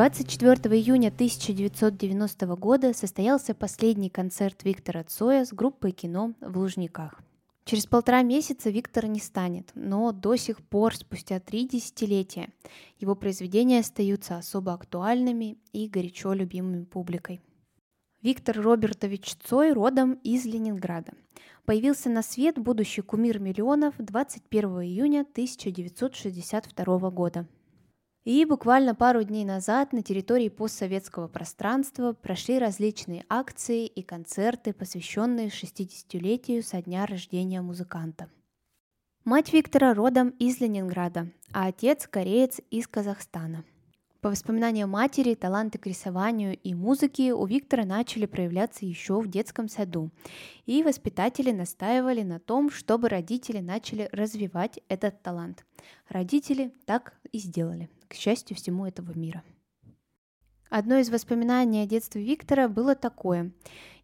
24 июня 1990 года состоялся последний концерт Виктора Цоя с группой кино в Лужниках. Через полтора месяца Виктор не станет, но до сих пор, спустя три десятилетия, его произведения остаются особо актуальными и горячо любимыми публикой. Виктор Робертович Цой родом из Ленинграда. Появился на свет будущий кумир миллионов 21 июня 1962 года – и буквально пару дней назад на территории постсоветского пространства прошли различные акции и концерты, посвященные 60-летию со дня рождения музыканта. Мать Виктора родом из Ленинграда, а отец – кореец из Казахстана. По воспоминаниям матери, таланты к рисованию и музыке у Виктора начали проявляться еще в детском саду, и воспитатели настаивали на том, чтобы родители начали развивать этот талант. Родители так и сделали – к счастью всему этого мира. Одно из воспоминаний о детстве Виктора было такое.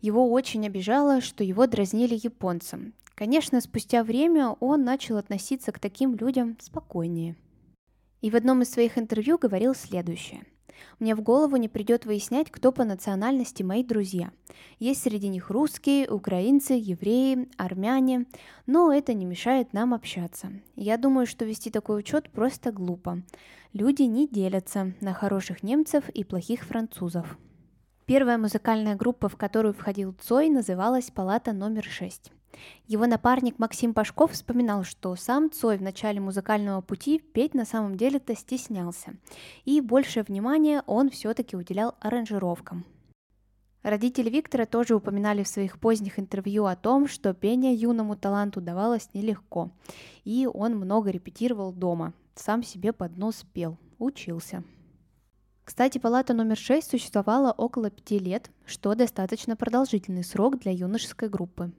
Его очень обижало, что его дразнили японцам. Конечно, спустя время он начал относиться к таким людям спокойнее. И в одном из своих интервью говорил следующее – мне в голову не придет выяснять, кто по национальности мои друзья. Есть среди них русские, украинцы, евреи, армяне, но это не мешает нам общаться. Я думаю, что вести такой учет просто глупо. Люди не делятся на хороших немцев и плохих французов. Первая музыкальная группа, в которую входил Цой, называлась «Палата номер 6». Его напарник Максим Пашков вспоминал, что сам Цой в начале музыкального пути петь на самом деле-то стеснялся, и большее внимание он все-таки уделял аранжировкам. Родители Виктора тоже упоминали в своих поздних интервью о том, что пение юному таланту давалось нелегко, и он много репетировал дома, сам себе под нос пел, учился. Кстати, палата номер 6 существовала около пяти лет, что достаточно продолжительный срок для юношеской группы.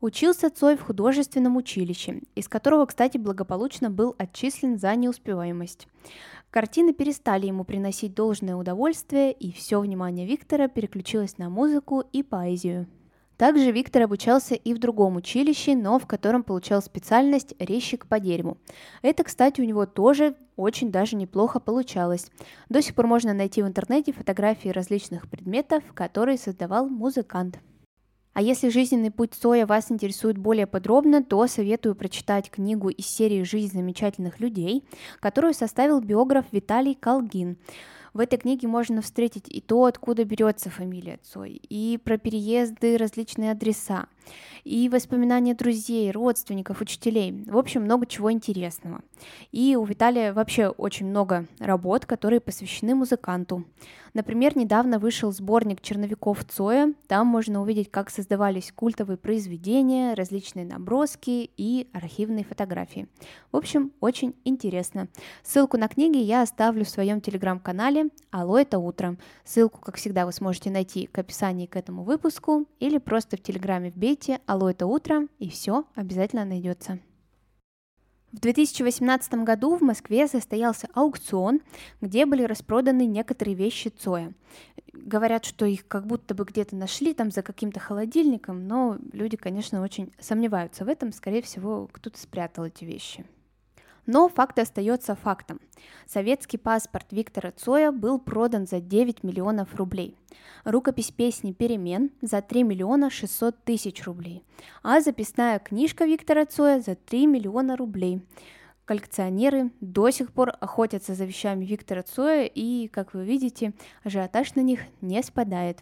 Учился Цой в художественном училище, из которого, кстати, благополучно был отчислен за неуспеваемость. Картины перестали ему приносить должное удовольствие, и все внимание Виктора переключилось на музыку и поэзию. Также Виктор обучался и в другом училище, но в котором получал специальность резчик по дереву. Это, кстати, у него тоже очень даже неплохо получалось. До сих пор можно найти в интернете фотографии различных предметов, которые создавал музыкант. А если жизненный путь Соя вас интересует более подробно, то советую прочитать книгу из серии «Жизнь замечательных людей», которую составил биограф Виталий Колгин. В этой книге можно встретить и то, откуда берется фамилия Цой, и про переезды, различные адреса, и воспоминания друзей, родственников, учителей. В общем, много чего интересного. И у Виталия вообще очень много работ, которые посвящены музыканту. Например, недавно вышел сборник черновиков Цоя. Там можно увидеть, как создавались культовые произведения, различные наброски и архивные фотографии. В общем, очень интересно. Ссылку на книги я оставлю в своем телеграм-канале «Алло, это утро». Ссылку, как всегда, вы сможете найти к описанию к этому выпуску или просто в телеграме вбейте «Алло, это утро» и все обязательно найдется. В 2018 году в Москве состоялся аукцион, где были распроданы некоторые вещи Цоя. Говорят, что их как будто бы где-то нашли там за каким-то холодильником, но люди, конечно, очень сомневаются в этом. Скорее всего, кто-то спрятал эти вещи. Но факт остается фактом. Советский паспорт Виктора Цоя был продан за 9 миллионов рублей. Рукопись песни «Перемен» за 3 миллиона 600 тысяч рублей. А записная книжка Виктора Цоя за 3 миллиона рублей. Коллекционеры до сих пор охотятся за вещами Виктора Цоя, и, как вы видите, ажиотаж на них не спадает.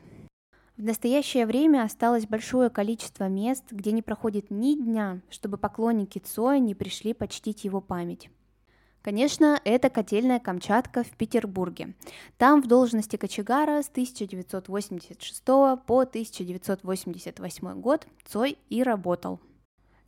В настоящее время осталось большое количество мест, где не проходит ни дня, чтобы поклонники Цоя не пришли почтить его память. Конечно, это котельная Камчатка в Петербурге. Там в должности кочегара с 1986 по 1988 год Цой и работал.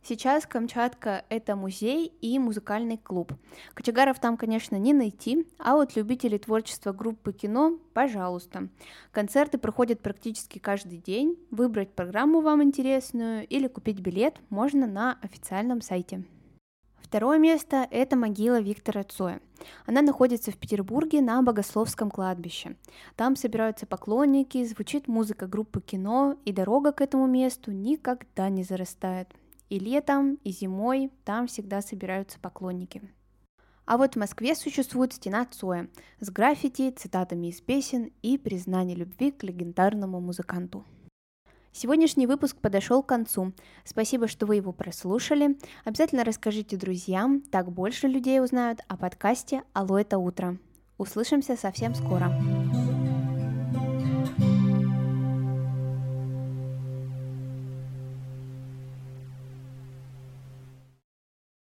Сейчас Камчатка — это музей и музыкальный клуб. Кочегаров там, конечно, не найти, а вот любителей творчества группы кино — пожалуйста. Концерты проходят практически каждый день. Выбрать программу вам интересную или купить билет можно на официальном сайте. Второе место – это могила Виктора Цоя. Она находится в Петербурге на Богословском кладбище. Там собираются поклонники, звучит музыка группы кино, и дорога к этому месту никогда не зарастает. И летом, и зимой там всегда собираются поклонники. А вот в Москве существует стена Цоя с граффити, цитатами из песен и признанием любви к легендарному музыканту. Сегодняшний выпуск подошел к концу. Спасибо, что вы его прослушали. Обязательно расскажите друзьям, так больше людей узнают о подкасте «Алло, это утро». Услышимся совсем скоро.